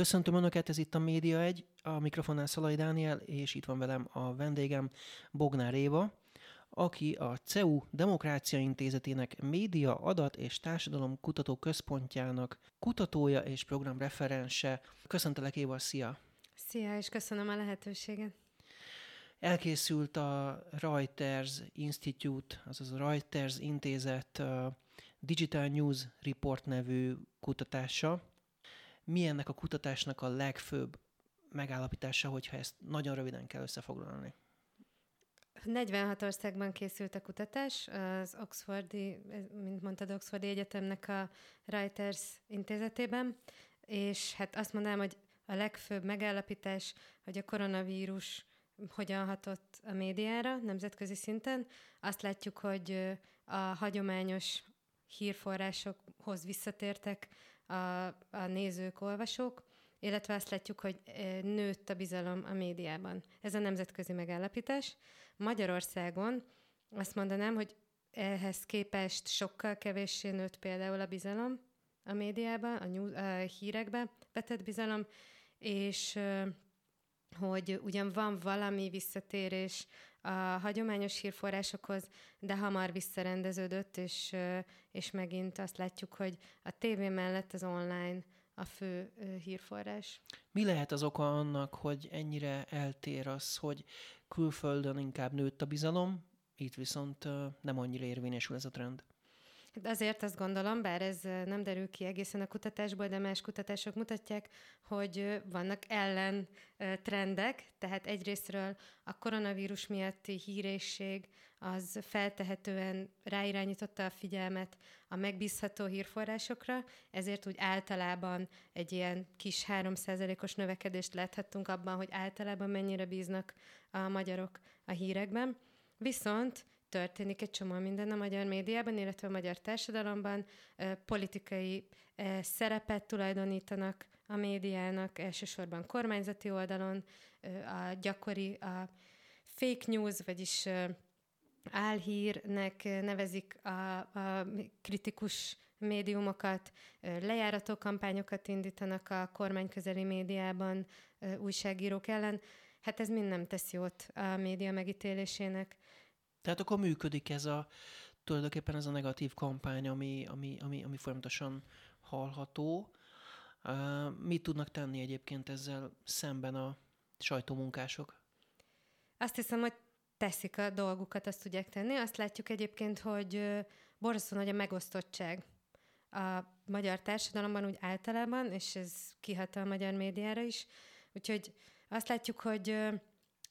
Köszöntöm Önöket, ez itt a Média 1, a mikrofonnál Szalai Dániel, és itt van velem a vendégem Bognár Éva, aki a CEU Demokrácia Intézetének Média Adat és Társadalom Kutató Központjának kutatója és programreferense. Köszöntelek Éva, szia! Szia, és köszönöm a lehetőséget! Elkészült a Reuters Institute, azaz a Reuters Intézet Digital News Report nevű kutatása, mi ennek a kutatásnak a legfőbb megállapítása, hogyha ezt nagyon röviden kell összefoglalni? 46 országban készült a kutatás, az Oxfordi, mint mondtad, Oxfordi Egyetemnek a Reuters intézetében, és hát azt mondanám, hogy a legfőbb megállapítás, hogy a koronavírus hogyan hatott a médiára nemzetközi szinten. Azt látjuk, hogy a hagyományos hírforrásokhoz visszatértek a, a nézők, olvasók, illetve azt látjuk, hogy nőtt a bizalom a médiában. Ez a nemzetközi megállapítás. Magyarországon azt mondanám, hogy ehhez képest sokkal kevéssé nőtt például a bizalom a médiában, a, nyú, a hírekbe vetett bizalom, és hogy ugyan van valami visszatérés a hagyományos hírforrásokhoz, de hamar visszarendeződött, és, és megint azt látjuk, hogy a tévé mellett az online a fő hírforrás. Mi lehet az oka annak, hogy ennyire eltér az, hogy külföldön inkább nőtt a bizalom, itt viszont nem annyira érvényesül ez a trend? Azért azt gondolom, bár ez nem derül ki egészen a kutatásból, de más kutatások mutatják, hogy vannak ellen trendek, tehát egyrésztről a koronavírus miatti hírészség az feltehetően ráirányította a figyelmet a megbízható hírforrásokra, ezért úgy általában egy ilyen kis 3%-os növekedést láthattunk abban, hogy általában mennyire bíznak a magyarok a hírekben. Viszont történik egy csomó minden a magyar médiában, illetve a magyar társadalomban. Politikai szerepet tulajdonítanak a médiának, elsősorban kormányzati oldalon. A gyakori a fake news, vagyis álhírnek nevezik a, a kritikus médiumokat, lejárató kampányokat indítanak a kormányközeli médiában újságírók ellen. Hát ez mind nem tesz jót a média megítélésének. Tehát akkor működik ez a, tulajdonképpen ez a negatív kampány, ami, ami, ami, ami folyamatosan hallható. Uh, mit tudnak tenni egyébként ezzel szemben a sajtómunkások? Azt hiszem, hogy teszik a dolgukat, azt tudják tenni. Azt látjuk egyébként, hogy borzasztó nagy a megosztottság a magyar társadalomban úgy általában, és ez kihat a magyar médiára is. Úgyhogy azt látjuk, hogy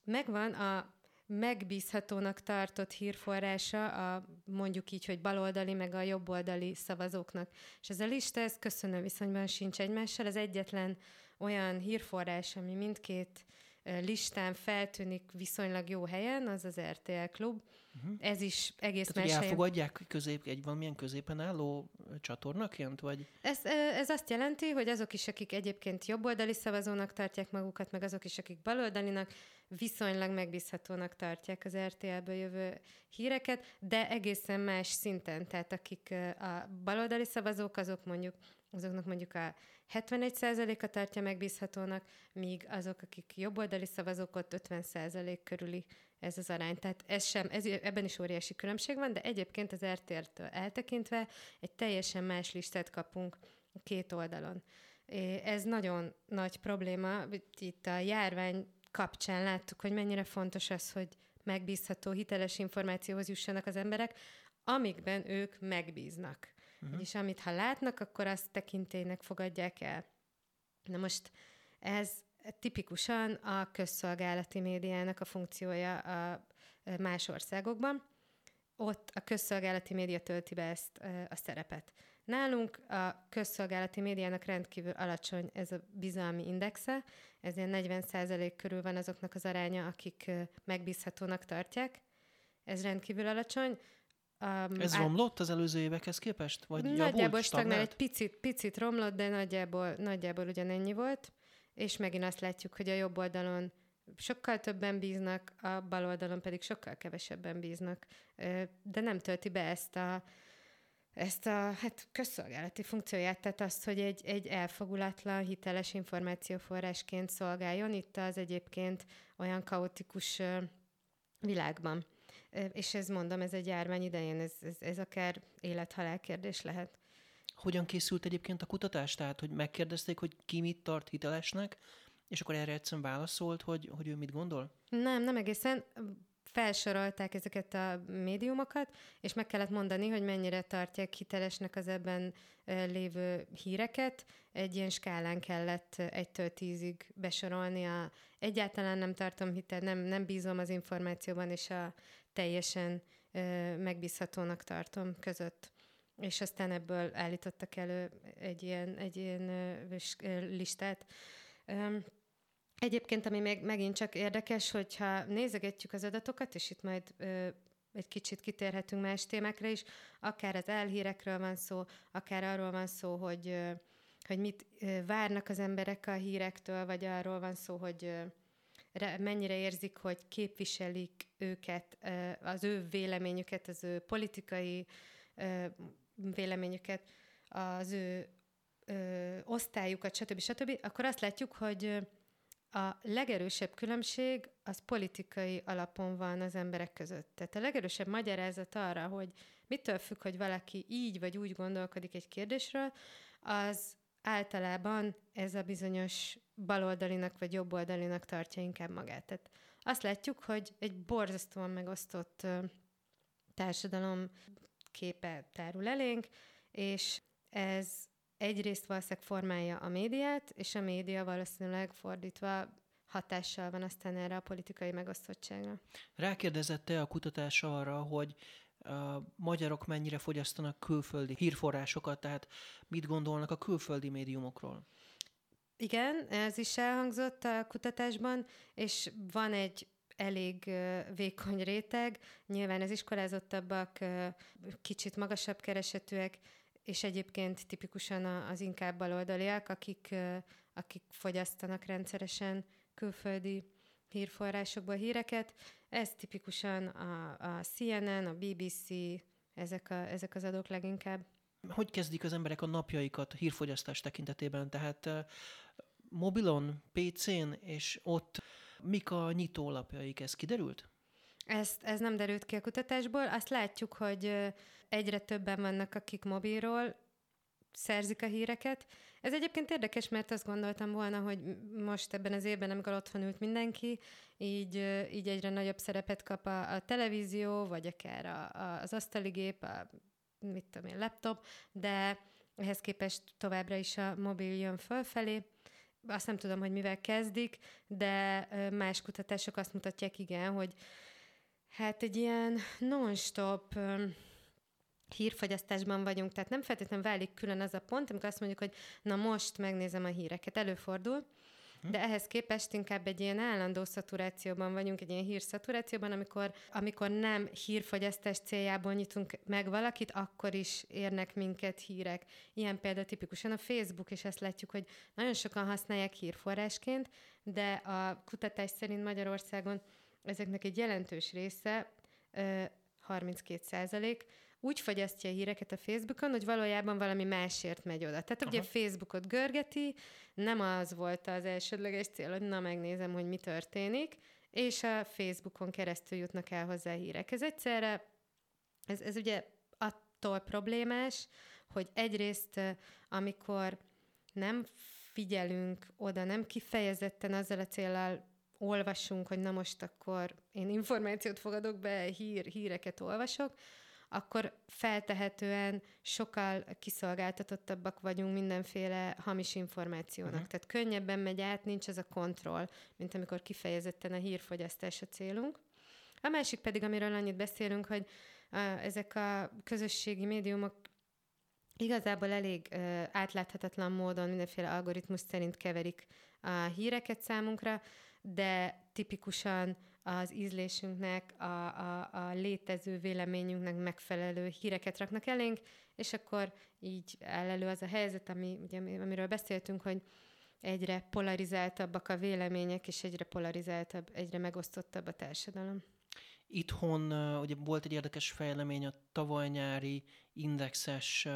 megvan a megbízhatónak tartott hírforrása a mondjuk így, hogy baloldali meg a jobboldali szavazóknak. És ez a lista, ez köszönő viszonyban sincs egymással. Az egyetlen olyan hírforrás, ami mindkét listán feltűnik viszonylag jó helyen, az az RTL klub. Uh-huh. Ez is egész Tehát, más elfogadják közép, egy valamilyen középen álló csatornaként, vagy? Ez, ez azt jelenti, hogy azok is, akik egyébként jobboldali szavazónak tartják magukat, meg azok is, akik baloldalinak, viszonylag megbízhatónak tartják az RTL-ből jövő híreket, de egészen más szinten. Tehát akik a baloldali szavazók, azok mondjuk azoknak mondjuk a 71%-a tartja megbízhatónak, míg azok, akik jobboldali szavazók, ott 50% körüli ez az arány. Tehát ez sem, ez, ebben is óriási különbség van, de egyébként az RTR-től eltekintve egy teljesen más listát kapunk két oldalon. Ez nagyon nagy probléma. Itt a járvány kapcsán láttuk, hogy mennyire fontos az, hogy megbízható, hiteles információhoz jussanak az emberek, amikben ők megbíznak. Uh-huh. És amit ha látnak, akkor azt tekintélynek fogadják el. Na most ez tipikusan a közszolgálati médiának a funkciója a más országokban. Ott a közszolgálati média tölti be ezt a szerepet. Nálunk a közszolgálati médiának rendkívül alacsony ez a bizalmi indexe, ez ilyen 40% körül van azoknak az aránya, akik megbízhatónak tartják. Ez rendkívül alacsony. Um, Ez romlott az előző évekhez képest? Vagy nagyjából stagnál, egy picit, picit romlott, de nagyjából, nagyjából ugyanennyi volt. És megint azt látjuk, hogy a jobb oldalon sokkal többen bíznak, a bal oldalon pedig sokkal kevesebben bíznak. De nem tölti be ezt a ezt a hát, közszolgálati funkcióját, tehát azt, hogy egy, egy elfogulatlan, hiteles információforrásként szolgáljon itt az egyébként olyan kaotikus világban. És ez mondom, ez egy járvány idején, ez, ez, ez akár élet-halál kérdés lehet. Hogyan készült egyébként a kutatás? Tehát, hogy megkérdezték, hogy ki mit tart hitelesnek, és akkor erre egyszerűen válaszolt, hogy, hogy ő mit gondol? Nem, nem egészen felsorolták ezeket a médiumokat, és meg kellett mondani, hogy mennyire tartják hitelesnek az ebben lévő híreket. Egy ilyen skálán kellett egytől tízig besorolni a egyáltalán nem tartom hitel, nem, nem bízom az információban, és a teljesen megbízhatónak tartom között. És aztán ebből állítottak elő egy ilyen, egy ilyen listát. Egyébként, ami még megint csak érdekes, hogyha nézegetjük az adatokat, és itt majd ö, egy kicsit kitérhetünk más témákra is, akár az elhírekről van szó, akár arról van szó, hogy, ö, hogy mit ö, várnak az emberek a hírektől, vagy arról van szó, hogy mennyire érzik, hogy képviselik őket, az ő véleményüket, az ő politikai véleményüket, az ő osztályukat, stb. stb., akkor azt látjuk, hogy a legerősebb különbség az politikai alapon van az emberek között. Tehát a legerősebb magyarázat arra, hogy mitől függ, hogy valaki így vagy úgy gondolkodik egy kérdésről, az általában ez a bizonyos baloldalinak vagy jobboldalinak tartja inkább magát. Tehát azt látjuk, hogy egy borzasztóan megosztott társadalom képe tárul elénk, és ez egyrészt valószínűleg formálja a médiát, és a média valószínűleg fordítva hatással van aztán erre a politikai megosztottságra. Rákérdezette a kutatás arra, hogy magyarok mennyire fogyasztanak külföldi hírforrásokat, tehát mit gondolnak a külföldi médiumokról? Igen, ez is elhangzott a kutatásban, és van egy elég vékony réteg, nyilván az iskolázottabbak, kicsit magasabb keresetűek, és egyébként tipikusan az inkább baloldaliak, akik, akik fogyasztanak rendszeresen külföldi hírforrásokból híreket. Ez tipikusan a, a CNN, a BBC, ezek, a, ezek az adók leginkább. Hogy kezdik az emberek a napjaikat hírfogyasztás tekintetében? Tehát mobilon, PC-n, és ott mik a nyitólapjaik? Ez kiderült? Ezt, ez nem derült ki a kutatásból. Azt látjuk, hogy egyre többen vannak, akik mobilról szerzik a híreket. Ez egyébként érdekes, mert azt gondoltam volna, hogy most ebben az évben, amikor otthon ült mindenki, így, így egyre nagyobb szerepet kap a, a televízió, vagy akár a, a, az asztaligép, a mit tudom én, laptop, de ehhez képest továbbra is a mobil jön fölfelé. Azt nem tudom, hogy mivel kezdik, de más kutatások azt mutatják, igen, hogy hát egy ilyen non-stop hírfogyasztásban vagyunk, tehát nem feltétlenül válik külön az a pont, amikor azt mondjuk, hogy na most megnézem a híreket, előfordul, hm. de ehhez képest inkább egy ilyen állandó szaturációban vagyunk, egy ilyen hírszaturációban, amikor, amikor nem hírfogyasztás céljából nyitunk meg valakit, akkor is érnek minket hírek. Ilyen például tipikusan a Facebook, és ezt látjuk, hogy nagyon sokan használják hírforrásként, de a kutatás szerint Magyarországon ezeknek egy jelentős része, 32 százalék, úgy fogyasztja a híreket a Facebookon, hogy valójában valami másért megy oda. Tehát Aha. ugye a Facebookot görgeti, nem az volt az elsődleges cél, hogy na megnézem, hogy mi történik, és a Facebookon keresztül jutnak el hozzá hírek. Ez egyszerre, ez, ez ugye attól problémás, hogy egyrészt, amikor nem figyelünk oda, nem kifejezetten azzal a célral olvasunk, hogy na most akkor én információt fogadok be, hír, híreket olvasok, akkor feltehetően sokkal kiszolgáltatottabbak vagyunk mindenféle hamis információnak. Uh-huh. Tehát könnyebben megy át, nincs ez a kontroll, mint amikor kifejezetten a hírfogyasztás a célunk. A másik pedig, amiről annyit beszélünk, hogy a, ezek a közösségi médiumok igazából elég uh, átláthatatlan módon mindenféle algoritmus szerint keverik a híreket számunkra, de tipikusan az ízlésünknek, a, a, a létező véleményünknek megfelelő híreket raknak elénk, és akkor így áll elő az a helyzet, ami, ugye, amiről beszéltünk, hogy egyre polarizáltabbak a vélemények, és egyre polarizáltabb, egyre megosztottabb a társadalom. Itthon ugye volt egy érdekes fejlemény a tavaly nyári indexes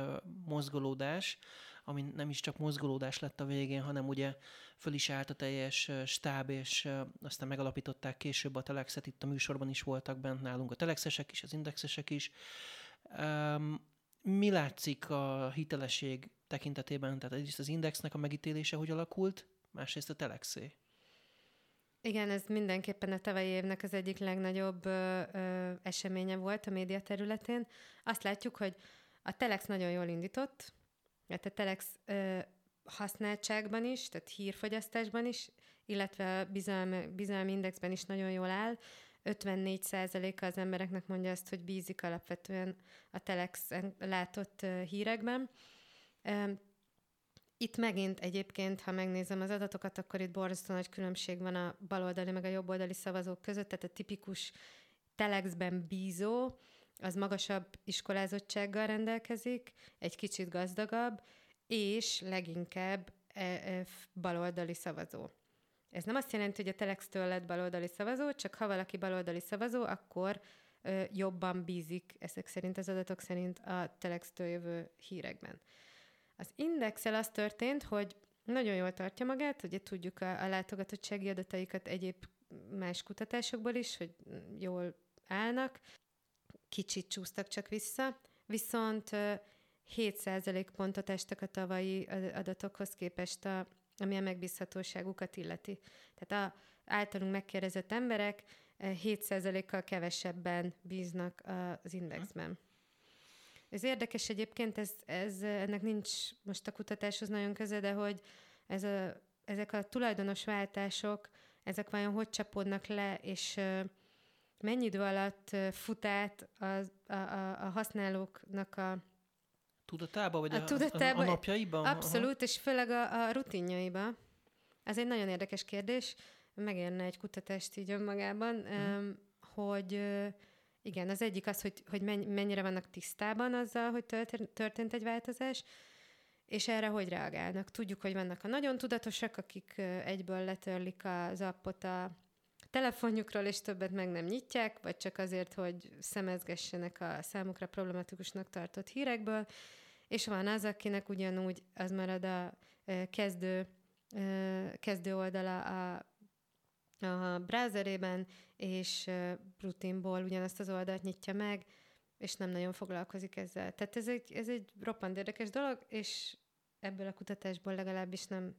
mozgolódás, ami nem is csak mozgolódás lett a végén, hanem ugye föl is állt a teljes stáb, és aztán megalapították később a Telexet, itt a műsorban is voltak bent nálunk a Telexesek is, az indexesek is. Mi látszik a hitelesség tekintetében, tehát egyrészt az indexnek a megítélése hogy alakult, másrészt a Telexé? Igen, ez mindenképpen a tavalyi évnek az egyik legnagyobb ö, ö, eseménye volt a média területén. Azt látjuk, hogy a Telex nagyon jól indított, tehát a Telex ö, használtságban is, tehát hírfogyasztásban is, illetve a bizalmi, bizalmi indexben is nagyon jól áll. 54%-a az embereknek mondja azt, hogy bízik alapvetően a Telex látott hírekben. Itt megint egyébként, ha megnézem az adatokat, akkor itt borzasztó nagy különbség van a baloldali meg a jobboldali szavazók között, tehát a tipikus telexben bízó, az magasabb iskolázottsággal rendelkezik, egy kicsit gazdagabb, és leginkább e, e, baloldali szavazó. Ez nem azt jelenti, hogy a Telex-től lett baloldali szavazó, csak ha valaki baloldali szavazó, akkor jobban bízik ezek szerint, az adatok szerint a Telex-től jövő hírekben. Az indexel az történt, hogy nagyon jól tartja magát, ugye tudjuk a, a látogatottsági adataikat egyéb más kutatásokból is, hogy jól állnak, kicsit csúsztak csak vissza, viszont 7% pontot estek a tavalyi adatokhoz képest, a, ami a megbízhatóságukat illeti. Tehát a általunk megkérdezett emberek 7%-kal kevesebben bíznak az indexben. Ez érdekes egyébként, ez, ez, ennek nincs most a kutatáshoz nagyon köze, de hogy ez a, ezek a tulajdonos váltások, ezek vajon hogy csapódnak le, és mennyi idő alatt fut át a, a, a, a használóknak a tudatába, vagy a, a, tudatába, a, napjaiba? Abszolút, Aha. és főleg a, a rutinjaiba. Ez egy nagyon érdekes kérdés, megérne egy kutatást így önmagában, um, hogy igen, az egyik az, hogy, hogy mennyire vannak tisztában azzal, hogy történt egy változás, és erre hogy reagálnak. Tudjuk, hogy vannak a nagyon tudatosak, akik egyből letörlik az appot a telefonjukról, és többet meg nem nyitják, vagy csak azért, hogy szemezgessenek a számukra problematikusnak tartott hírekből, és van az, akinek ugyanúgy az marad a kezdő, kezdő oldala a a browserében, és rutinból ugyanazt az oldalt nyitja meg, és nem nagyon foglalkozik ezzel. Tehát ez egy, ez egy roppant érdekes dolog, és ebből a kutatásból legalábbis nem,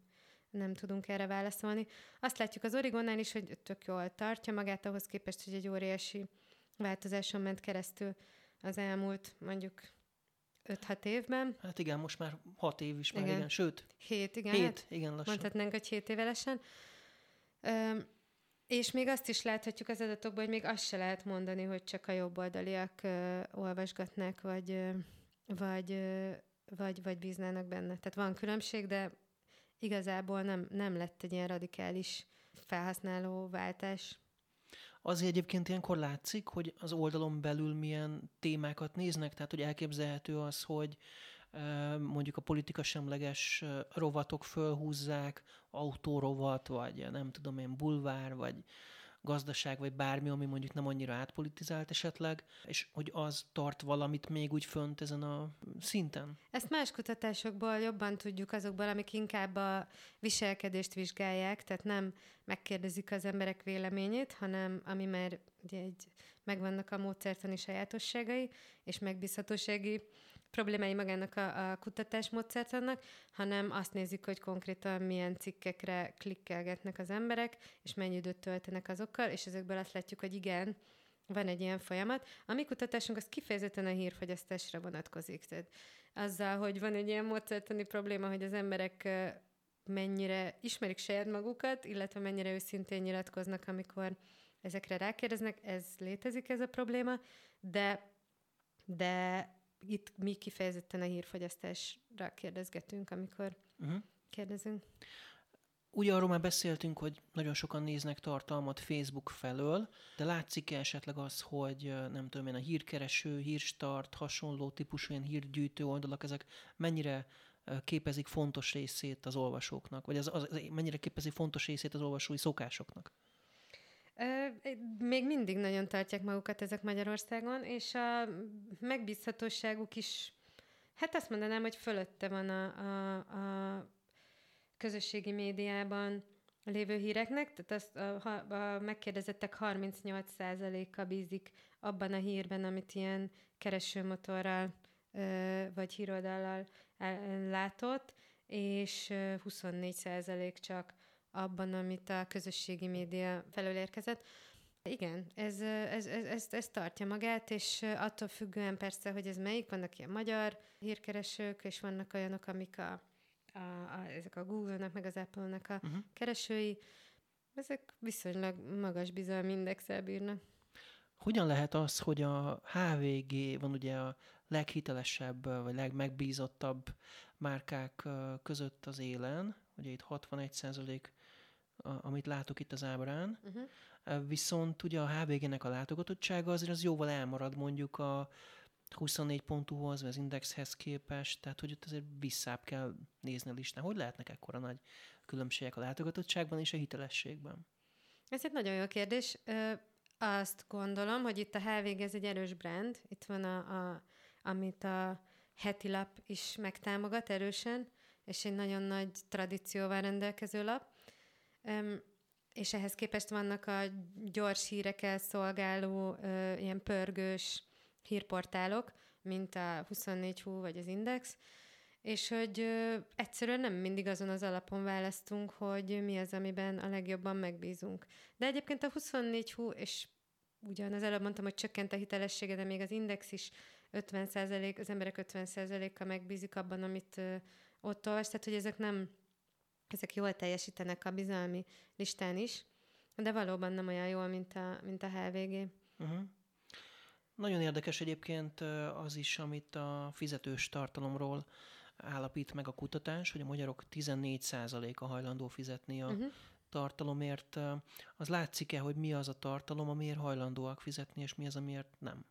nem tudunk erre válaszolni. Azt látjuk az Origonnál is, hogy tök jól tartja magát ahhoz képest, hogy egy óriási változáson ment keresztül az elmúlt mondjuk 5-6 évben. Hát igen, most már 6 év is már, igen, igen sőt. 7, igen. 7, hát igen, lassan. Mondhatnánk, hogy 7 évelesen. És még azt is láthatjuk az adatokban, hogy még azt se lehet mondani, hogy csak a jobboldaliak uh, olvasgatnák, vagy, uh, vagy, uh, vagy, vagy bíznának benne. Tehát van különbség, de igazából nem, nem lett egy ilyen radikális felhasználó váltás. Azért egyébként ilyenkor látszik, hogy az oldalon belül milyen témákat néznek, tehát hogy elképzelhető az, hogy mondjuk a politika semleges rovatok fölhúzzák, autórovat, vagy nem tudom én, bulvár, vagy gazdaság, vagy bármi, ami mondjuk nem annyira átpolitizált esetleg, és hogy az tart valamit még úgy fönt ezen a szinten? Ezt más kutatásokból jobban tudjuk azokból, amik inkább a viselkedést vizsgálják, tehát nem megkérdezik az emberek véleményét, hanem ami már ugye egy, megvannak a módszertani sajátosságai és megbízhatósági problémái magának a, a kutatásmódszertannak, hanem azt nézik, hogy konkrétan milyen cikkekre klikkelgetnek az emberek, és mennyi időt töltenek azokkal, és ezekből azt látjuk, hogy igen, van egy ilyen folyamat. A mi kutatásunk az kifejezetten a hírfogyasztásra vonatkozik. Tehát azzal, hogy van egy ilyen módszertani probléma, hogy az emberek mennyire ismerik saját magukat, illetve mennyire őszintén nyilatkoznak, amikor ezekre rákérdeznek, ez létezik ez a probléma, de de itt mi kifejezetten a hírfogyasztásra kérdezgetünk, amikor uh-huh. kérdezünk. Ugye arról már beszéltünk, hogy nagyon sokan néznek tartalmat Facebook felől, de látszik-e esetleg az, hogy nem tudom én, a hírkereső, hírstart, hasonló típusú ilyen hírgyűjtő oldalak, ezek mennyire képezik fontos részét az olvasóknak, vagy az, az, mennyire képezik fontos részét az olvasói szokásoknak? Még mindig nagyon tartják magukat ezek Magyarországon, és a megbízhatóságuk is, hát azt mondanám, hogy fölötte van a, a, a közösségi médiában lévő híreknek, tehát azt a, a megkérdezettek 38%-a bízik abban a hírben, amit ilyen keresőmotorral vagy híroldallal látott, és 24% csak abban, amit a közösségi média felől érkezett. Igen, ez, ez, ez, ez, ez tartja magát, és attól függően persze, hogy ez melyik, vannak ilyen magyar hírkeresők, és vannak olyanok, amik a, a, a, ezek a Google-nak, meg az Apple-nak a uh-huh. keresői, ezek viszonylag magas bizalmi indexel bírnak. Hogyan lehet az, hogy a HVG van ugye a leghitelesebb, vagy legmegbízottabb márkák között az élen, ugye itt 61 amit látok itt az ábrán, uh-huh. viszont ugye a HVG-nek a látogatottsága azért az jóval elmarad mondjuk a 24.hu-hoz, vagy az Indexhez képest, tehát hogy ott azért visszább kell nézni a listán. Hogy lehetnek ekkora nagy különbségek a látogatottságban és a hitelességben? Ez egy nagyon jó kérdés. Azt gondolom, hogy itt a HVG ez egy erős brand. Itt van, a, a, amit a heti lap is megtámogat erősen, és egy nagyon nagy tradícióval rendelkező lap. Um, és ehhez képest vannak a gyors hírekkel szolgáló uh, ilyen pörgős hírportálok, mint a 24Hu vagy az Index, és hogy ö, egyszerűen nem mindig azon az alapon választunk, hogy mi az, amiben a legjobban megbízunk. De egyébként a 24Hu, és ugyan az előbb mondtam, hogy csökkent a hitelessége, de még az Index is 50% az emberek 50%-a megbízik abban, amit ö, ott olvas, tehát hogy ezek nem, ezek jól teljesítenek a bizalmi listán is, de valóban nem olyan jól, mint a, mint a HVG. Uh-huh. Nagyon érdekes egyébként az is, amit a fizetős tartalomról állapít meg a kutatás, hogy a magyarok 14%-a hajlandó fizetni a uh-huh. tartalomért. Az látszik-e, hogy mi az a tartalom, amiért hajlandóak fizetni, és mi az, amiért nem?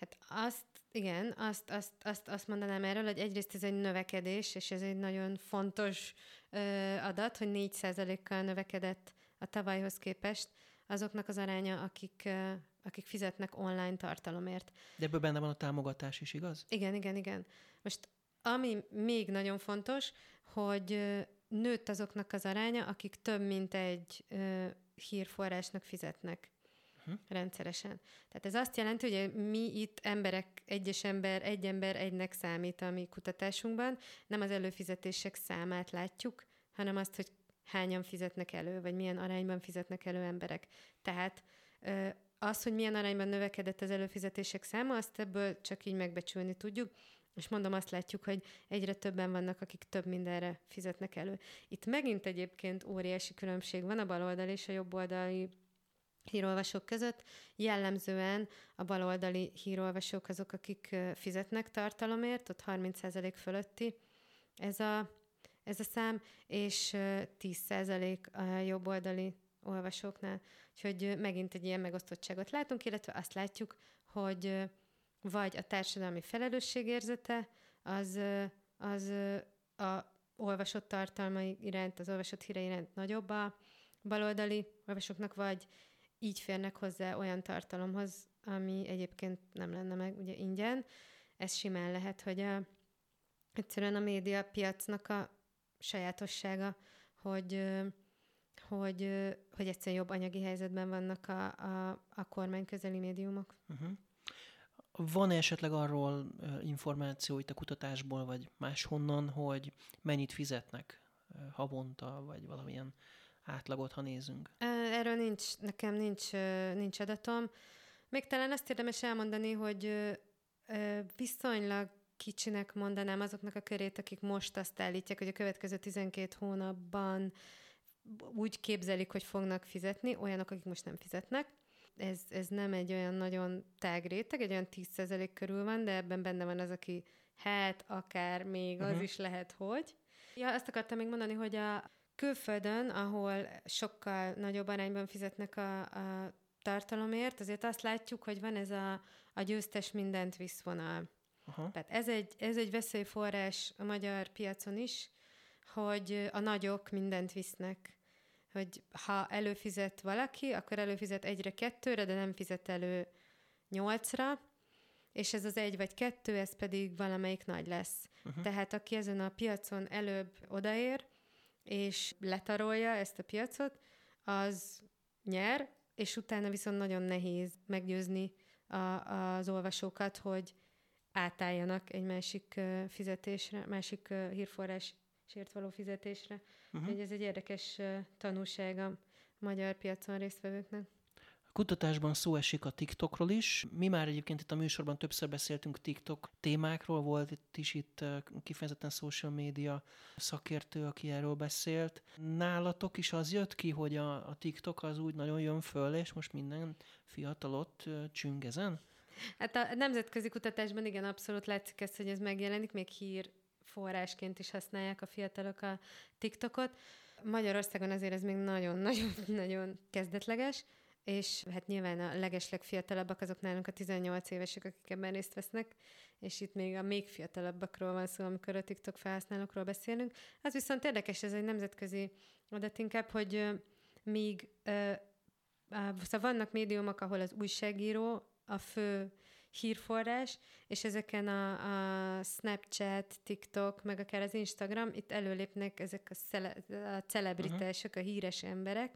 Hát azt, igen, azt, azt, azt, azt mondanám erről, hogy egyrészt ez egy növekedés, és ez egy nagyon fontos ö, adat, hogy 4%-kal növekedett a tavalyhoz képest azoknak az aránya, akik, ö, akik fizetnek online tartalomért. De ebből benne van a támogatás is, igaz? Igen, igen, igen. Most ami még nagyon fontos, hogy nőtt azoknak az aránya, akik több mint egy ö, hírforrásnak fizetnek uh-huh. rendszeresen. Tehát ez azt jelenti, hogy mi itt emberek, egyes ember, egy ember egynek számít a mi kutatásunkban, nem az előfizetések számát látjuk, hanem azt, hogy hányan fizetnek elő, vagy milyen arányban fizetnek elő emberek. Tehát az, hogy milyen arányban növekedett az előfizetések száma, azt ebből csak így megbecsülni tudjuk. És mondom, azt látjuk, hogy egyre többen vannak, akik több mindenre fizetnek elő. Itt megint egyébként óriási különbség van a baloldali és a jobboldali hírolvasók között. Jellemzően a baloldali hírolvasók azok, akik fizetnek tartalomért, ott 30% fölötti ez a, ez a szám, és 10% a jobboldali olvasóknál. Úgyhogy megint egy ilyen megosztottságot látunk, illetve azt látjuk, hogy vagy a társadalmi felelősségérzete, az, az a olvasott tartalmai iránt, az olvasott híre iránt nagyobb a baloldali olvasóknak, vagy így férnek hozzá olyan tartalomhoz, ami egyébként nem lenne meg ugye ingyen. Ez simán lehet, hogy a, egyszerűen a média piacnak a sajátossága, hogy, hogy, hogy egyszerűen jobb anyagi helyzetben vannak a, a, a kormány közeli médiumok. Uh-huh. Van esetleg arról információ itt a kutatásból, vagy máshonnan, hogy mennyit fizetnek havonta, vagy valamilyen átlagot, ha nézünk? Erről nincs, nekem nincs, nincs adatom. Még talán azt érdemes elmondani, hogy viszonylag kicsinek mondanám azoknak a körét, akik most azt állítják, hogy a következő 12 hónapban úgy képzelik, hogy fognak fizetni, olyanok, akik most nem fizetnek. Ez, ez nem egy olyan nagyon tág réteg, egy olyan 10% körül van, de ebben benne van az, aki hát, akár még uh-huh. az mhm. is lehet, hogy. Ja, azt akartam még mondani, hogy a külföldön, ahol sokkal nagyobb arányban fizetnek a, a tartalomért, azért azt látjuk, hogy van ez a, a győztes mindent visszvonal. Aha. Tehát ez egy, ez egy veszélyforrás a magyar piacon is, hogy a nagyok mindent visznek. hogy ha előfizet valaki, akkor előfizet egyre kettőre, de nem fizet elő nyolcra, és ez az egy vagy kettő, ez pedig valamelyik nagy lesz. Uh-huh. Tehát aki ezen a piacon előbb odaér, és letarolja ezt a piacot, az nyer, és utána viszont nagyon nehéz meggyőzni a, az olvasókat, hogy átálljanak egy másik fizetésre, másik hírforrásért való fizetésre. Uh-huh. Ez egy érdekes tanulság a magyar piacon résztvevőknek. Kutatásban szó esik a TikTokról is. Mi már egyébként itt a műsorban többször beszéltünk TikTok témákról, volt itt is itt kifejezetten social media szakértő, aki erről beszélt. Nálatok is az jött ki, hogy a, a TikTok az úgy nagyon jön föl, és most minden fiatal ott csüng ezen? Hát a nemzetközi kutatásban igen, abszolút látszik ez, hogy ez megjelenik, még hír forrásként is használják a fiatalok a TikTokot. Magyarországon azért ez még nagyon-nagyon-nagyon kezdetleges, és hát nyilván a legesleg fiatalabbak azok nálunk a 18 évesek, akik ebben részt vesznek, és itt még a még fiatalabbakról van szó, amikor a TikTok felhasználókról beszélünk. Az viszont érdekes, ez egy nemzetközi adat inkább, hogy míg szóval vannak médiumok, ahol az újságíró a fő hírforrás, és ezeken a, a Snapchat, TikTok, meg akár az Instagram, itt előlépnek ezek a, szele, a celebritások, uh-huh. a híres emberek,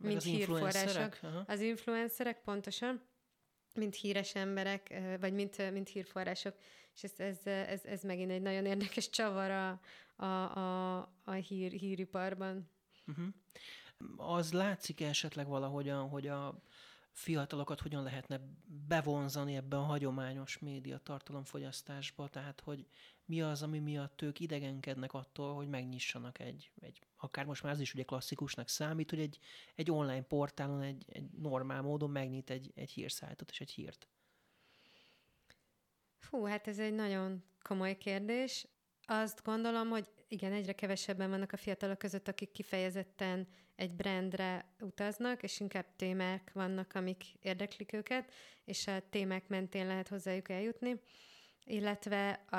mint az hírforrások. Uh-huh. Az influencerek, pontosan, mint híres emberek, vagy mint, mint hírforrások. És ez, ez, ez, ez megint egy nagyon érdekes csavar a, a, a, a hír, híriparban. Uh-huh. Az látszik esetleg valahogyan, hogy a fiatalokat hogyan lehetne bevonzani ebbe a hagyományos média tartalomfogyasztásba, tehát hogy mi az, ami miatt ők idegenkednek attól, hogy megnyissanak egy, egy akár most már ez is ugye klasszikusnak számít, hogy egy, egy online portálon egy, egy normál módon megnyit egy, egy hírszájtot és egy hírt. Fú, hát ez egy nagyon komoly kérdés. Azt gondolom, hogy igen, egyre kevesebben vannak a fiatalok között, akik kifejezetten egy brandre utaznak, és inkább témák vannak, amik érdeklik őket, és a témák mentén lehet hozzájuk eljutni. Illetve, a,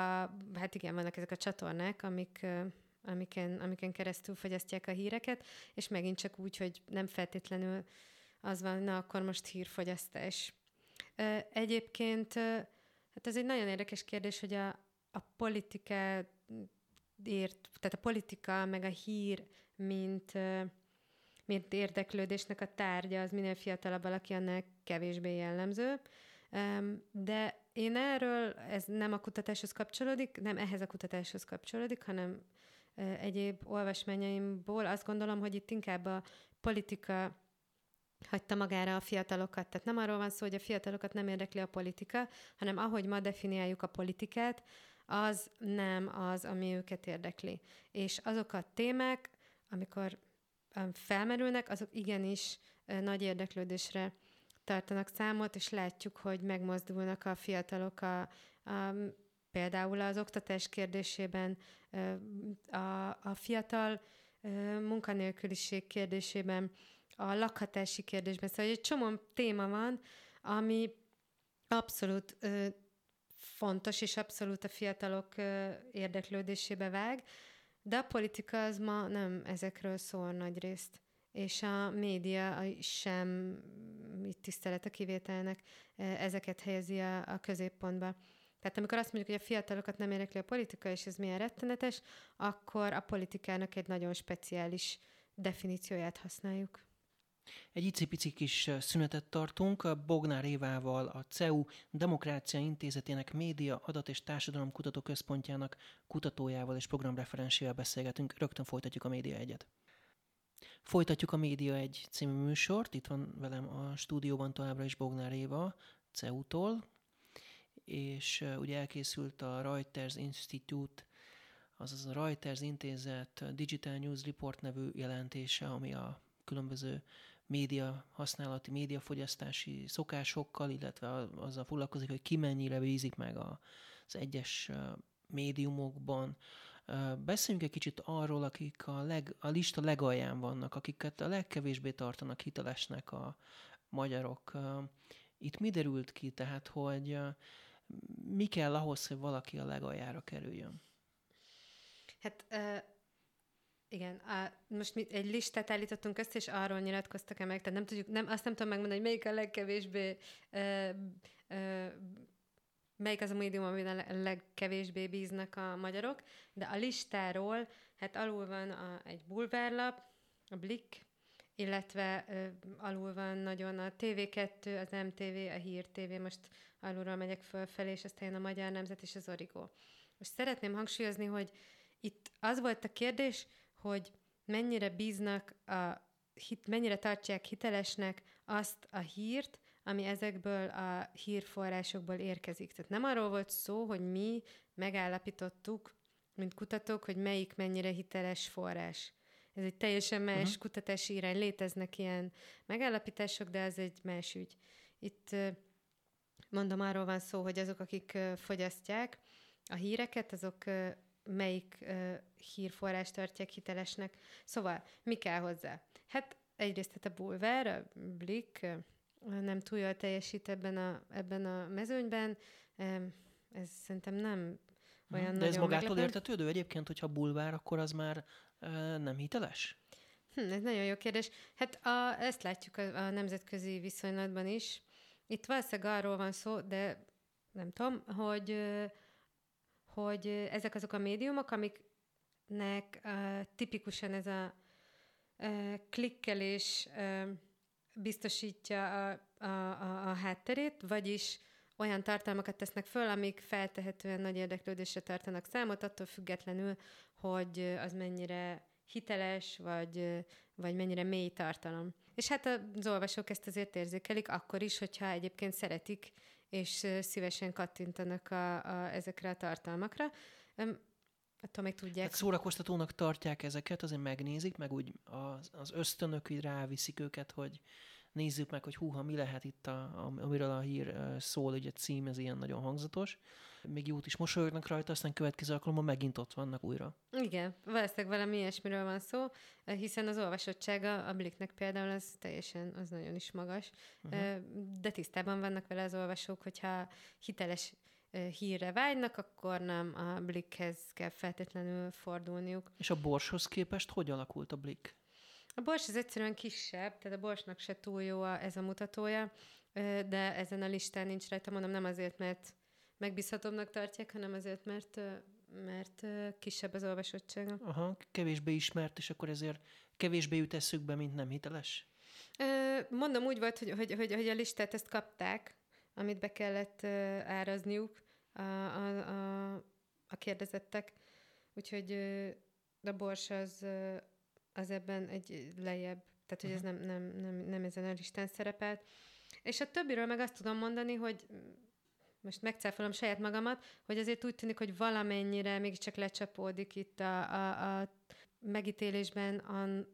hát igen, vannak ezek a csatornák, amik, amiken, amiken keresztül fogyasztják a híreket, és megint csak úgy, hogy nem feltétlenül az van, na akkor most hírfogyasztás. Egyébként, hát ez egy nagyon érdekes kérdés, hogy a, a politika ért, tehát a politika, meg a hír, mint, mint érdeklődésnek a tárgya, az minél fiatalabb valaki, annál kevésbé jellemző. De én erről, ez nem a kutatáshoz kapcsolódik, nem ehhez a kutatáshoz kapcsolódik, hanem egyéb olvasmányaimból azt gondolom, hogy itt inkább a politika hagyta magára a fiatalokat. Tehát nem arról van szó, hogy a fiatalokat nem érdekli a politika, hanem ahogy ma definiáljuk a politikát, az nem az, ami őket érdekli. És azok a témák, amikor felmerülnek, azok igenis nagy érdeklődésre tartanak számot, és látjuk, hogy megmozdulnak a fiatalok a, a például az oktatás kérdésében, a, a fiatal munkanélküliség kérdésében, a lakhatási kérdésben. Szóval egy csomó téma van, ami abszolút fontos, és abszolút a fiatalok érdeklődésébe vág, de a politika az ma nem ezekről szól nagy részt. És a média sem, itt tisztelet a kivételnek, ezeket helyezi a, a középpontba. Tehát amikor azt mondjuk, hogy a fiatalokat nem érdekli a politika, és ez milyen rettenetes, akkor a politikának egy nagyon speciális definícióját használjuk. Egy icipici kis szünetet tartunk. Bognár Évával, a CEU Demokrácia Intézetének Média, Adat és Társadalom Kutató Központjának kutatójával és programreferensével beszélgetünk. Rögtön folytatjuk a Média egyet. Folytatjuk a Média egy című műsort. Itt van velem a stúdióban továbbra is Bognár Éva, CEU-tól, és ugye elkészült a Reuters Institute, azaz a Reuters Intézet Digital News Report nevű jelentése, ami a különböző média használati, médiafogyasztási szokásokkal, illetve azzal foglalkozik, hogy ki mennyire bízik meg az egyes médiumokban. Beszéljünk egy kicsit arról, akik a, leg, a lista legalján vannak, akiket a legkevésbé tartanak hitelesnek a magyarok. Itt mi derült ki, tehát, hogy mi kell ahhoz, hogy valaki a legaljára kerüljön? Hát Igen, a, most mi egy listát állítottunk össze, és arról nyilatkoztak -e meg, tehát nem tudjuk, nem, azt nem tudom megmondani, hogy melyik a legkevésbé, ö, ö, melyik az a médium, amiben a legkevésbé bíznak a magyarok, de a listáról, hát alul van a, egy bulvárlap, a Blick, illetve ö, alul van nagyon a TV2, az MTV, a Hír TV, most alulról megyek fölfelé, és aztán a Magyar Nemzet és az Origo. Most szeretném hangsúlyozni, hogy itt az volt a kérdés, hogy mennyire bíznak, a, hit, mennyire tartják hitelesnek azt a hírt, ami ezekből a hírforrásokból érkezik. Tehát nem arról volt szó, hogy mi megállapítottuk, mint kutatók, hogy melyik mennyire hiteles forrás. Ez egy teljesen más uh-huh. kutatási irány. Léteznek ilyen megállapítások, de ez egy más ügy. Itt mondom, arról van szó, hogy azok, akik fogyasztják a híreket, azok melyik uh, hírforrás tartják hitelesnek. Szóval, mi kell hozzá? Hát egyrészt hát a Bulver, a Blick uh, nem túl jól teljesít ebben a, ebben a mezőnyben. Ez szerintem nem olyan De ez magától meglepő. értetődő egyébként, hogyha bulvár, akkor az már nem hiteles? Hm, ez nagyon jó kérdés. Hát a, ezt látjuk a, a nemzetközi viszonylatban is. Itt valószínűleg arról van szó, de nem tudom, hogy hogy ezek azok a médiumok, amiknek uh, tipikusan ez a uh, klikkelés uh, biztosítja a, a, a, a hátterét, vagyis olyan tartalmakat tesznek föl, amik feltehetően nagy érdeklődésre tartanak számot, attól függetlenül, hogy az mennyire hiteles, vagy, vagy mennyire mély tartalom. És hát az olvasók ezt azért érzékelik, akkor is, hogyha egyébként szeretik és szívesen kattintanak a, a, ezekre a tartalmakra. Attól még tudják. Hát szórakoztatónak tartják ezeket, azért megnézik, meg úgy az, az ösztönök így ráviszik őket, hogy nézzük meg, hogy húha, mi lehet itt, a, amiről a hír szól, ugye a cím, ez ilyen nagyon hangzatos még jót is mosolyognak rajta, aztán következő alkalommal megint ott vannak újra. Igen, valószínűleg valami ilyesmiről van szó, hiszen az olvasottsága a Bliknek például az teljesen, az nagyon is magas, uh-huh. de tisztában vannak vele az olvasók, hogyha hiteles hírre vágynak, akkor nem a Blikhez kell feltétlenül fordulniuk. És a Borshoz képest hogy alakult a Blik? A Bors az egyszerűen kisebb, tehát a Borsnak se túl jó a, ez a mutatója, de ezen a listán nincs rajta, mondom, nem azért, mert megbízhatóbbnak tartják, hanem azért, mert, mert kisebb az olvasottsága. Aha, kevésbé ismert, és akkor ezért kevésbé jut eszükbe, mint nem hiteles? Mondom, úgy volt, hogy, hogy, hogy, hogy a listát ezt kapták, amit be kellett árazniuk a, a, a, a kérdezettek, úgyhogy a bors az, az ebben egy lejjebb, tehát hogy ez nem, nem, nem, nem ezen a listán szerepelt. És a többiről meg azt tudom mondani, hogy most megcáfolom saját magamat, hogy azért úgy tűnik, hogy valamennyire mégiscsak lecsapódik itt a, a, a megítélésben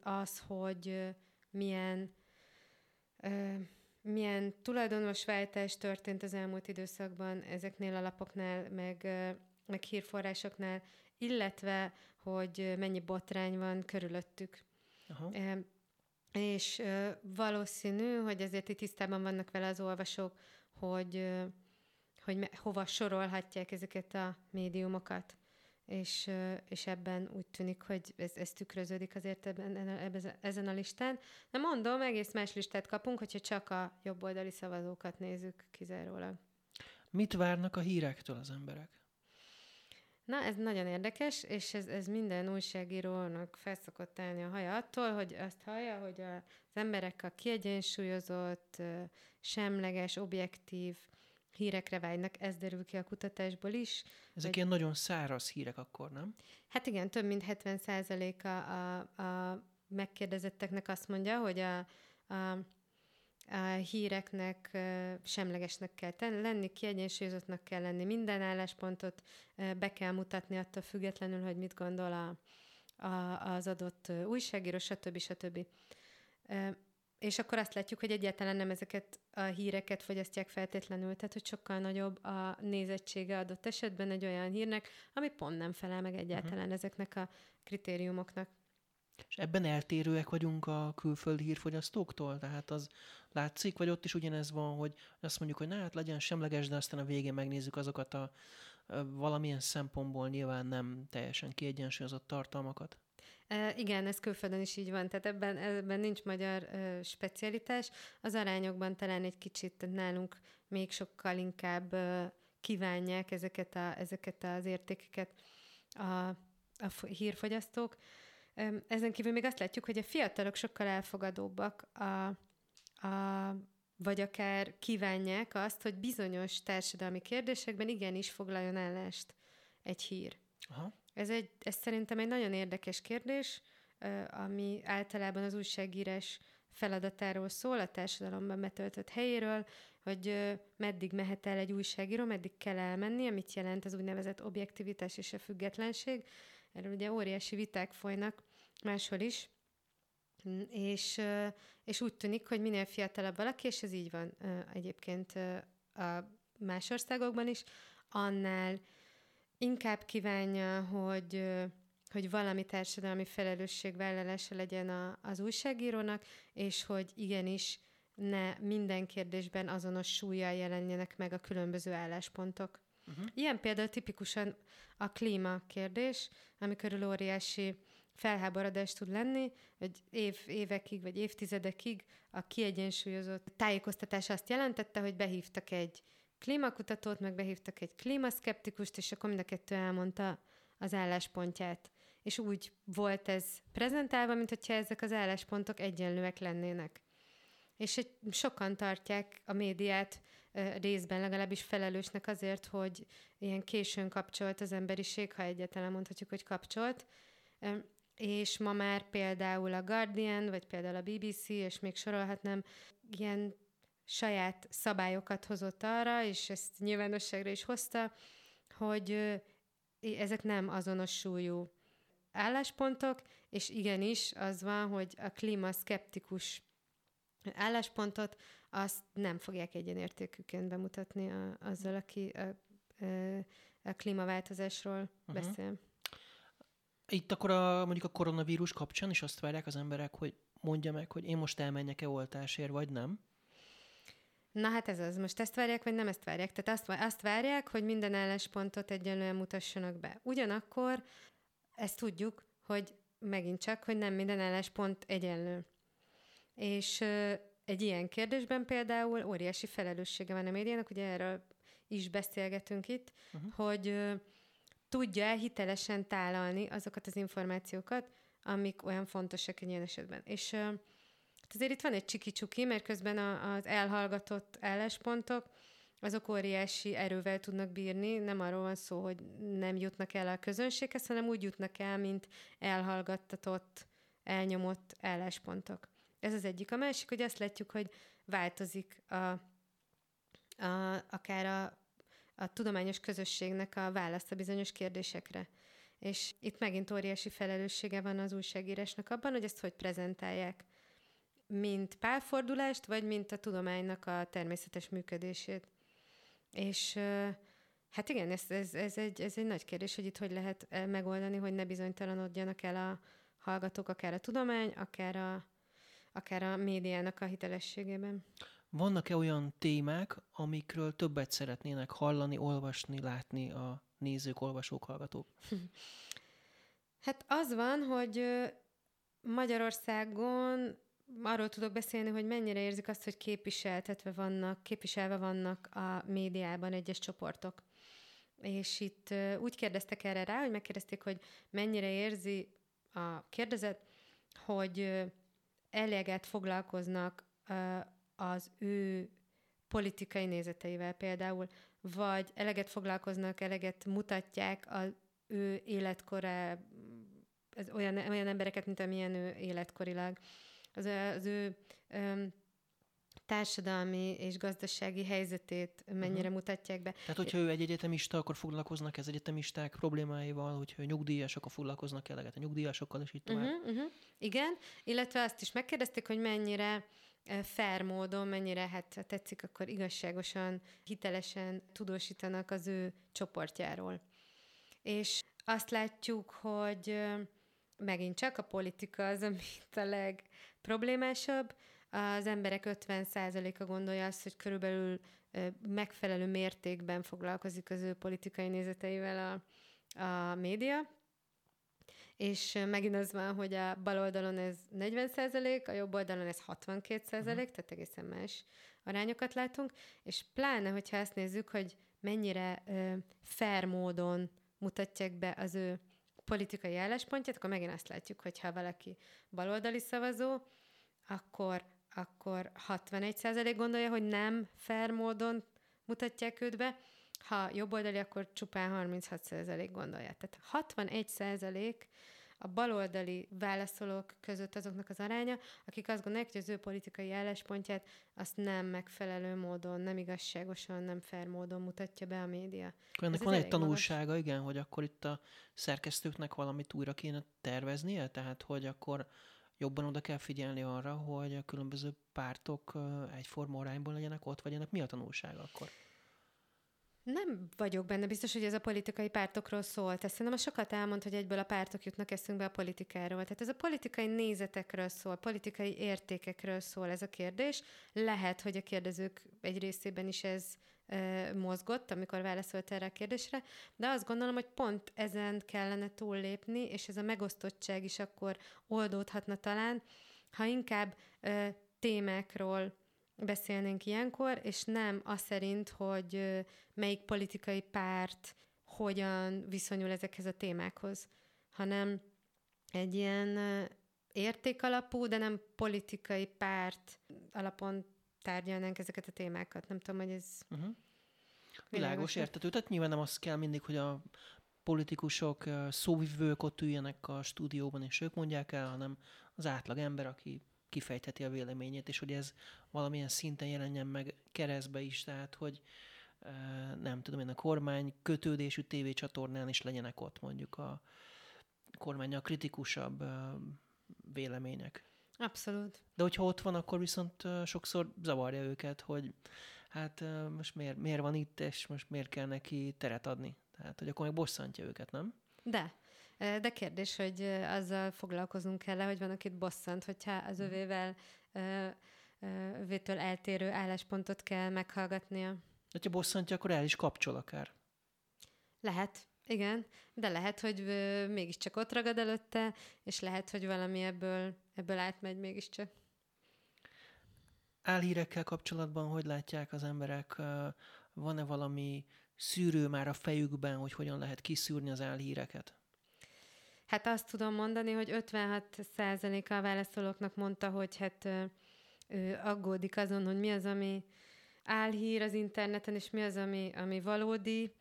az, hogy milyen milyen tulajdonosváltás történt az elmúlt időszakban ezeknél a lapoknál, meg, meg hírforrásoknál, illetve, hogy mennyi botrány van körülöttük. Aha. És valószínű, hogy ezért itt tisztában vannak vele az olvasók, hogy hogy hova sorolhatják ezeket a médiumokat. És, és ebben úgy tűnik, hogy ez, ez tükröződik azért ebben, ebben, ezen a listán. De mondom, egész más listát kapunk, hogyha csak a jobboldali szavazókat nézzük kizárólag. Mit várnak a hírektől az emberek? Na, ez nagyon érdekes, és ez, ez minden újságírónak felszokott állni a haja attól, hogy azt hallja, hogy az emberek a kiegyensúlyozott, semleges, objektív, hírekre vágynak, ez derül ki a kutatásból is. Ezek hogy... ilyen nagyon száraz hírek akkor, nem? Hát igen, több mint 70 a, a, megkérdezetteknek azt mondja, hogy a, a, a híreknek semlegesnek kell lenni, kiegyensúlyozottnak kell lenni, minden álláspontot be kell mutatni attól függetlenül, hogy mit gondol a, a, az adott újságíró, stb. stb. És akkor azt látjuk, hogy egyáltalán nem ezeket a híreket fogyasztják feltétlenül, tehát hogy sokkal nagyobb a nézettsége adott esetben egy olyan hírnek, ami pont nem felel meg egyáltalán uh-huh. ezeknek a kritériumoknak. És ebben eltérőek vagyunk a külföldi hírfogyasztóktól? Tehát az látszik, vagy ott is ugyanez van, hogy azt mondjuk, hogy na hát legyen semleges, de aztán a végén megnézzük azokat a, a valamilyen szempontból nyilván nem teljesen kiegyensúlyozott tartalmakat? Igen, ez külföldön is így van, tehát ebben, ebben nincs magyar specialitás. Az arányokban talán egy kicsit nálunk még sokkal inkább kívánják ezeket, a, ezeket az értékeket a, a hírfogyasztók. Ezen kívül még azt látjuk, hogy a fiatalok sokkal elfogadóbbak a, a vagy akár kívánják azt, hogy bizonyos társadalmi kérdésekben igenis foglaljon állást egy hír. Aha. Ez, egy, ez szerintem egy nagyon érdekes kérdés, ami általában az újságírás feladatáról szól, a társadalomban betöltött helyéről, hogy meddig mehet el egy újságíró, meddig kell elmenni, amit jelent az úgynevezett objektivitás és a függetlenség. Erről ugye óriási viták folynak máshol is, és, és úgy tűnik, hogy minél fiatalabb valaki, és ez így van egyébként a más országokban is, annál inkább kívánja, hogy, hogy valami társadalmi felelősségvállalása legyen a, az újságírónak, és hogy igenis ne minden kérdésben azonos súlyjal jelenjenek meg a különböző álláspontok. Uh-huh. Ilyen például tipikusan a klíma kérdés, ami körül óriási felháborodás tud lenni, hogy év, évekig vagy évtizedekig a kiegyensúlyozott tájékoztatás azt jelentette, hogy behívtak egy klímakutatót, meg behívtak egy klímaszkeptikust, és akkor mind a kettő elmondta az álláspontját. És úgy volt ez prezentálva, mint hogyha ezek az álláspontok egyenlőek lennének. És egy, sokan tartják a médiát részben legalábbis felelősnek azért, hogy ilyen későn kapcsolt az emberiség, ha egyáltalán mondhatjuk, hogy kapcsolt. És ma már például a Guardian, vagy például a BBC, és még sorolhatnám, ilyen saját szabályokat hozott arra, és ezt nyilvánosságra is hozta, hogy ezek nem azonos súlyú álláspontok, és igenis az van, hogy a klímaszkeptikus álláspontot azt nem fogják egyenértékűként bemutatni a, azzal, aki a, a, a klímaváltozásról uh-huh. beszél. Itt akkor a, mondjuk a koronavírus kapcsán is azt várják az emberek, hogy mondja meg, hogy én most elmenjek-e oltásért, vagy nem? Na hát ez az. Most ezt várják, vagy nem ezt várják? Tehát azt, azt várják, hogy minden álláspontot egyenlően mutassanak be. Ugyanakkor ezt tudjuk, hogy megint csak, hogy nem minden álláspont egyenlő. És egy ilyen kérdésben például óriási felelőssége van a médiának, ugye erről is beszélgetünk itt, uh-huh. hogy tudja hitelesen tálalni azokat az információkat, amik olyan fontosak egy ilyen esetben. És Hát azért itt van egy csiki-csuki, mert közben a, az elhallgatott álláspontok, azok óriási erővel tudnak bírni, nem arról van szó, hogy nem jutnak el a közönséghez, hanem úgy jutnak el, mint elhallgattatott, elnyomott álláspontok. Ez az egyik. A másik, hogy azt látjuk, hogy változik a, a, akár a, a tudományos közösségnek a válasza bizonyos kérdésekre. És itt megint óriási felelőssége van az újságírásnak abban, hogy ezt hogy prezentálják mint pálfordulást, vagy mint a tudománynak a természetes működését. És hát igen, ez, ez, ez, egy, ez egy nagy kérdés, hogy itt hogy lehet megoldani, hogy ne bizonytalanodjanak el a hallgatók, akár a tudomány, akár a, akár a médiának a hitelességében. Vannak-e olyan témák, amikről többet szeretnének hallani, olvasni, látni a nézők, olvasók, hallgatók? Hát az van, hogy Magyarországon arról tudok beszélni, hogy mennyire érzik azt, hogy képviseltetve vannak, képviselve vannak a médiában egyes csoportok. És itt úgy kérdeztek erre rá, hogy megkérdezték, hogy mennyire érzi a kérdezet, hogy eleget foglalkoznak az ő politikai nézeteivel például, vagy eleget foglalkoznak, eleget mutatják az ő életkorá, ez olyan, olyan embereket, mint amilyen ő életkorilag az, az ő um, társadalmi és gazdasági helyzetét mennyire uh-huh. mutatják be. Tehát, hogyha ő egy egyetemista, akkor foglalkoznak ez egyetemisták problémáival, hogyha nyugdíjasok, akkor foglalkoznak eleget a nyugdíjasokkal, és így tovább. Uh-huh, uh-huh. Igen, illetve azt is megkérdezték, hogy mennyire fair módon, mennyire hát tetszik, akkor igazságosan, hitelesen tudósítanak az ő csoportjáról. És azt látjuk, hogy megint csak a politika az, amit a leg problémásabb. Az emberek 50%-a gondolja azt, hogy körülbelül megfelelő mértékben foglalkozik az ő politikai nézeteivel a, a média, és megint az van, hogy a bal oldalon ez 40 százalék, a jobb oldalon ez 62 százalék, uh-huh. tehát egészen más arányokat látunk, és pláne, hogyha ezt nézzük, hogy mennyire ö, fair módon mutatják be az ő politikai álláspontját, akkor megint azt látjuk, hogy ha valaki baloldali szavazó, akkor, akkor 61% gondolja, hogy nem fair módon mutatják őt be, ha jobboldali, akkor csupán 36% gondolja. Tehát 61% a baloldali válaszolók között azoknak az aránya, akik azt gondolják, hogy az ő politikai álláspontját azt nem megfelelő módon, nem igazságosan, nem fair módon mutatja be a média. Ennek Ez van egy tanulsága, magas. igen, hogy akkor itt a szerkesztőknek valamit újra kéne terveznie, tehát hogy akkor jobban oda kell figyelni arra, hogy a különböző pártok egyforma arányból legyenek ott, vagy ennek mi a tanulsága akkor? Nem vagyok benne biztos, hogy ez a politikai pártokról szól. Tehát szerintem sokat elmond, hogy egyből a pártok jutnak eszünkbe a politikáról. Tehát ez a politikai nézetekről szól, politikai értékekről szól ez a kérdés. Lehet, hogy a kérdezők egy részében is ez e, mozgott, amikor válaszolt erre a kérdésre, de azt gondolom, hogy pont ezen kellene túllépni, és ez a megosztottság is akkor oldódhatna talán, ha inkább e, témákról beszélnénk ilyenkor, és nem az szerint, hogy melyik politikai párt hogyan viszonyul ezekhez a témákhoz, hanem egy ilyen értékalapú, de nem politikai párt alapon tárgyalnánk ezeket a témákat. Nem tudom, hogy ez... Uh-huh. Világos, értető. Tehát nyilván nem az kell mindig, hogy a politikusok, szóvivők ott üljenek a stúdióban, és ők mondják el, hanem az átlag ember, aki kifejtheti a véleményét, és hogy ez valamilyen szinten jelenjen meg keresztbe is, tehát hogy nem tudom én, a kormány kötődésű tévécsatornán is legyenek ott mondjuk a kormánya kritikusabb vélemények. Abszolút. De hogyha ott van, akkor viszont sokszor zavarja őket, hogy hát most miért, miért van itt, és most miért kell neki teret adni. Tehát, hogy akkor meg bosszantja őket, nem? De. De kérdés, hogy azzal foglalkozunk kell hogy van, akit bosszant, hogyha az mhm. övével övétől eltérő álláspontot kell meghallgatnia. Ha bosszantja, akkor el is kapcsol akár. Lehet, igen, de lehet, hogy mégiscsak ott ragad előtte, és lehet, hogy valami ebből, ebből átmegy mégiscsak. Álhírekkel kapcsolatban hogy látják az emberek? Van-e valami szűrő már a fejükben, hogy hogyan lehet kiszűrni az álhíreket? Hát azt tudom mondani, hogy 56%-a a válaszolóknak mondta, hogy hát ő aggódik azon, hogy mi az, ami álhír az interneten, és mi az, ami, ami valódi,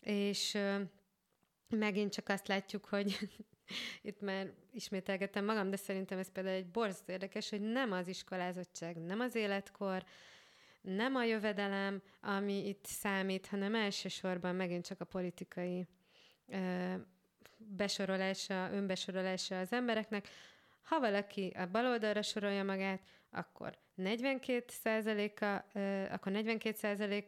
és megint csak azt látjuk, hogy itt már ismételgettem magam, de szerintem ez például egy borzasztó érdekes, hogy nem az iskolázottság, nem az életkor, nem a jövedelem, ami itt számít, hanem elsősorban megint csak a politikai besorolása, önbesorolása az embereknek. Ha valaki a baloldalra sorolja magát, akkor 42%-a, akkor 42%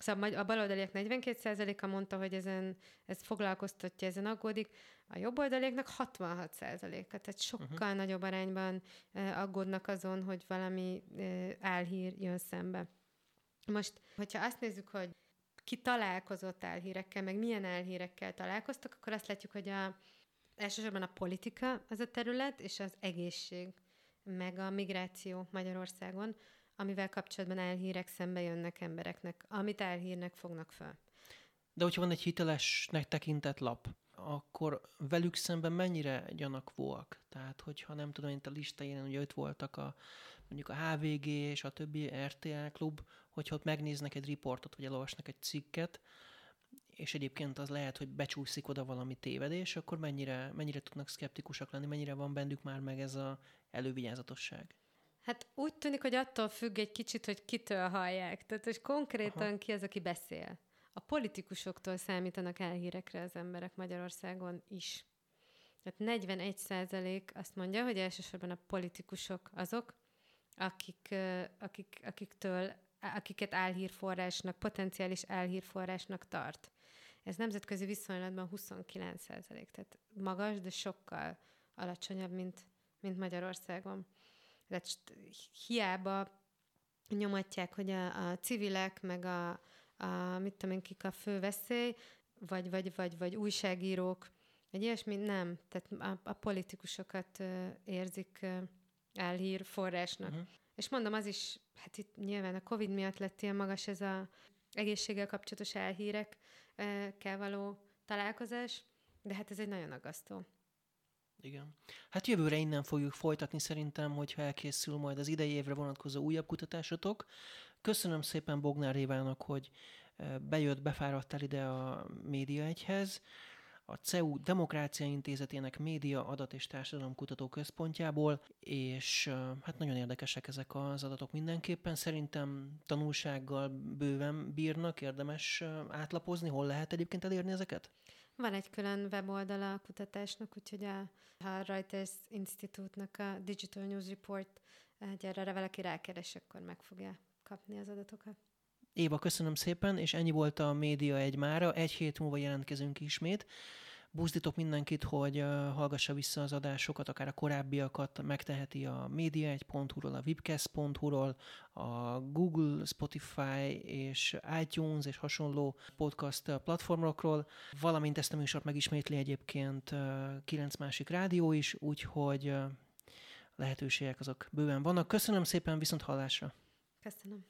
Szóval a baloldaliak 42%-a mondta, hogy ezen, ez foglalkoztatja, ezen aggódik, a jobboldaliaknak 66%-a, tehát sokkal uh-huh. nagyobb arányban aggódnak azon, hogy valami álhír jön szembe. Most, hogyha azt nézzük, hogy ki találkozott elhírekkel, meg milyen elhírekkel találkoztak, akkor azt látjuk, hogy a, elsősorban a politika az a terület, és az egészség, meg a migráció Magyarországon, amivel kapcsolatban elhírek szembe jönnek embereknek, amit elhírnek fognak fel. De hogyha van egy hitelesnek tekintett lap, akkor velük szemben mennyire gyanakvóak? Tehát, hogyha nem tudom, mint a listáján, hogy öt voltak a mondjuk a HVG és a többi RTL klub, hogyha ott megnéznek egy riportot, vagy elolvasnak egy cikket, és egyébként az lehet, hogy becsúszik oda valami tévedés, akkor mennyire, mennyire tudnak szkeptikusak lenni, mennyire van bennük már meg ez a elővigyázatosság? Hát úgy tűnik, hogy attól függ egy kicsit, hogy kitől hallják. Tehát, hogy konkrétan Aha. ki az, aki beszél. A politikusoktól számítanak el hírekre az emberek Magyarországon is. Tehát 41 százalék azt mondja, hogy elsősorban a politikusok azok, akik, akik, akiktől, akiket álhírforrásnak, potenciális álhírforrásnak tart. Ez nemzetközi viszonylatban 29 százalék, tehát magas, de sokkal alacsonyabb, mint, mint Magyarországon. Tehát hiába nyomatják, hogy a, a civilek, meg a, a mit tudom én, kik a fő veszély, vagy, vagy, vagy, vagy újságírók Egy ilyesmi nem. Tehát a, a politikusokat érzik elhír forrásnak. Uh-huh. És mondom, az is, hát itt nyilván a Covid miatt lett ilyen magas ez a egészséggel kapcsolatos elhírekkel való találkozás, de hát ez egy nagyon aggasztó. Igen. Hát jövőre innen fogjuk folytatni szerintem, hogyha elkészül majd az idei évre vonatkozó újabb kutatásotok. Köszönöm szépen Bognár Évának, hogy bejött, befáradtál ide a Média Egyhez a CEU Demokrácia Intézetének Média Adat és Társadalomkutató Központjából, és hát nagyon érdekesek ezek az adatok mindenképpen. Szerintem tanulsággal bőven bírnak, érdemes átlapozni. Hol lehet egyébként elérni ezeket? Van egy külön weboldala a kutatásnak, úgyhogy a, a Reuters Institute-nak a Digital News Report, erre valaki rákeres, akkor meg fogja kapni az adatokat. Éva, köszönöm szépen, és ennyi volt a Média egy mára. Egy hét múlva jelentkezünk ismét. Buzdítok mindenkit, hogy hallgassa vissza az adásokat, akár a korábbiakat, megteheti a media1.hu-ról, a webcast.hu-ról, a Google, Spotify és iTunes és hasonló podcast platformokról, valamint ezt a műsort megismétli egyébként kilenc másik rádió is, úgyhogy lehetőségek azok bőven vannak. Köszönöm szépen, viszont hallásra! Köszönöm.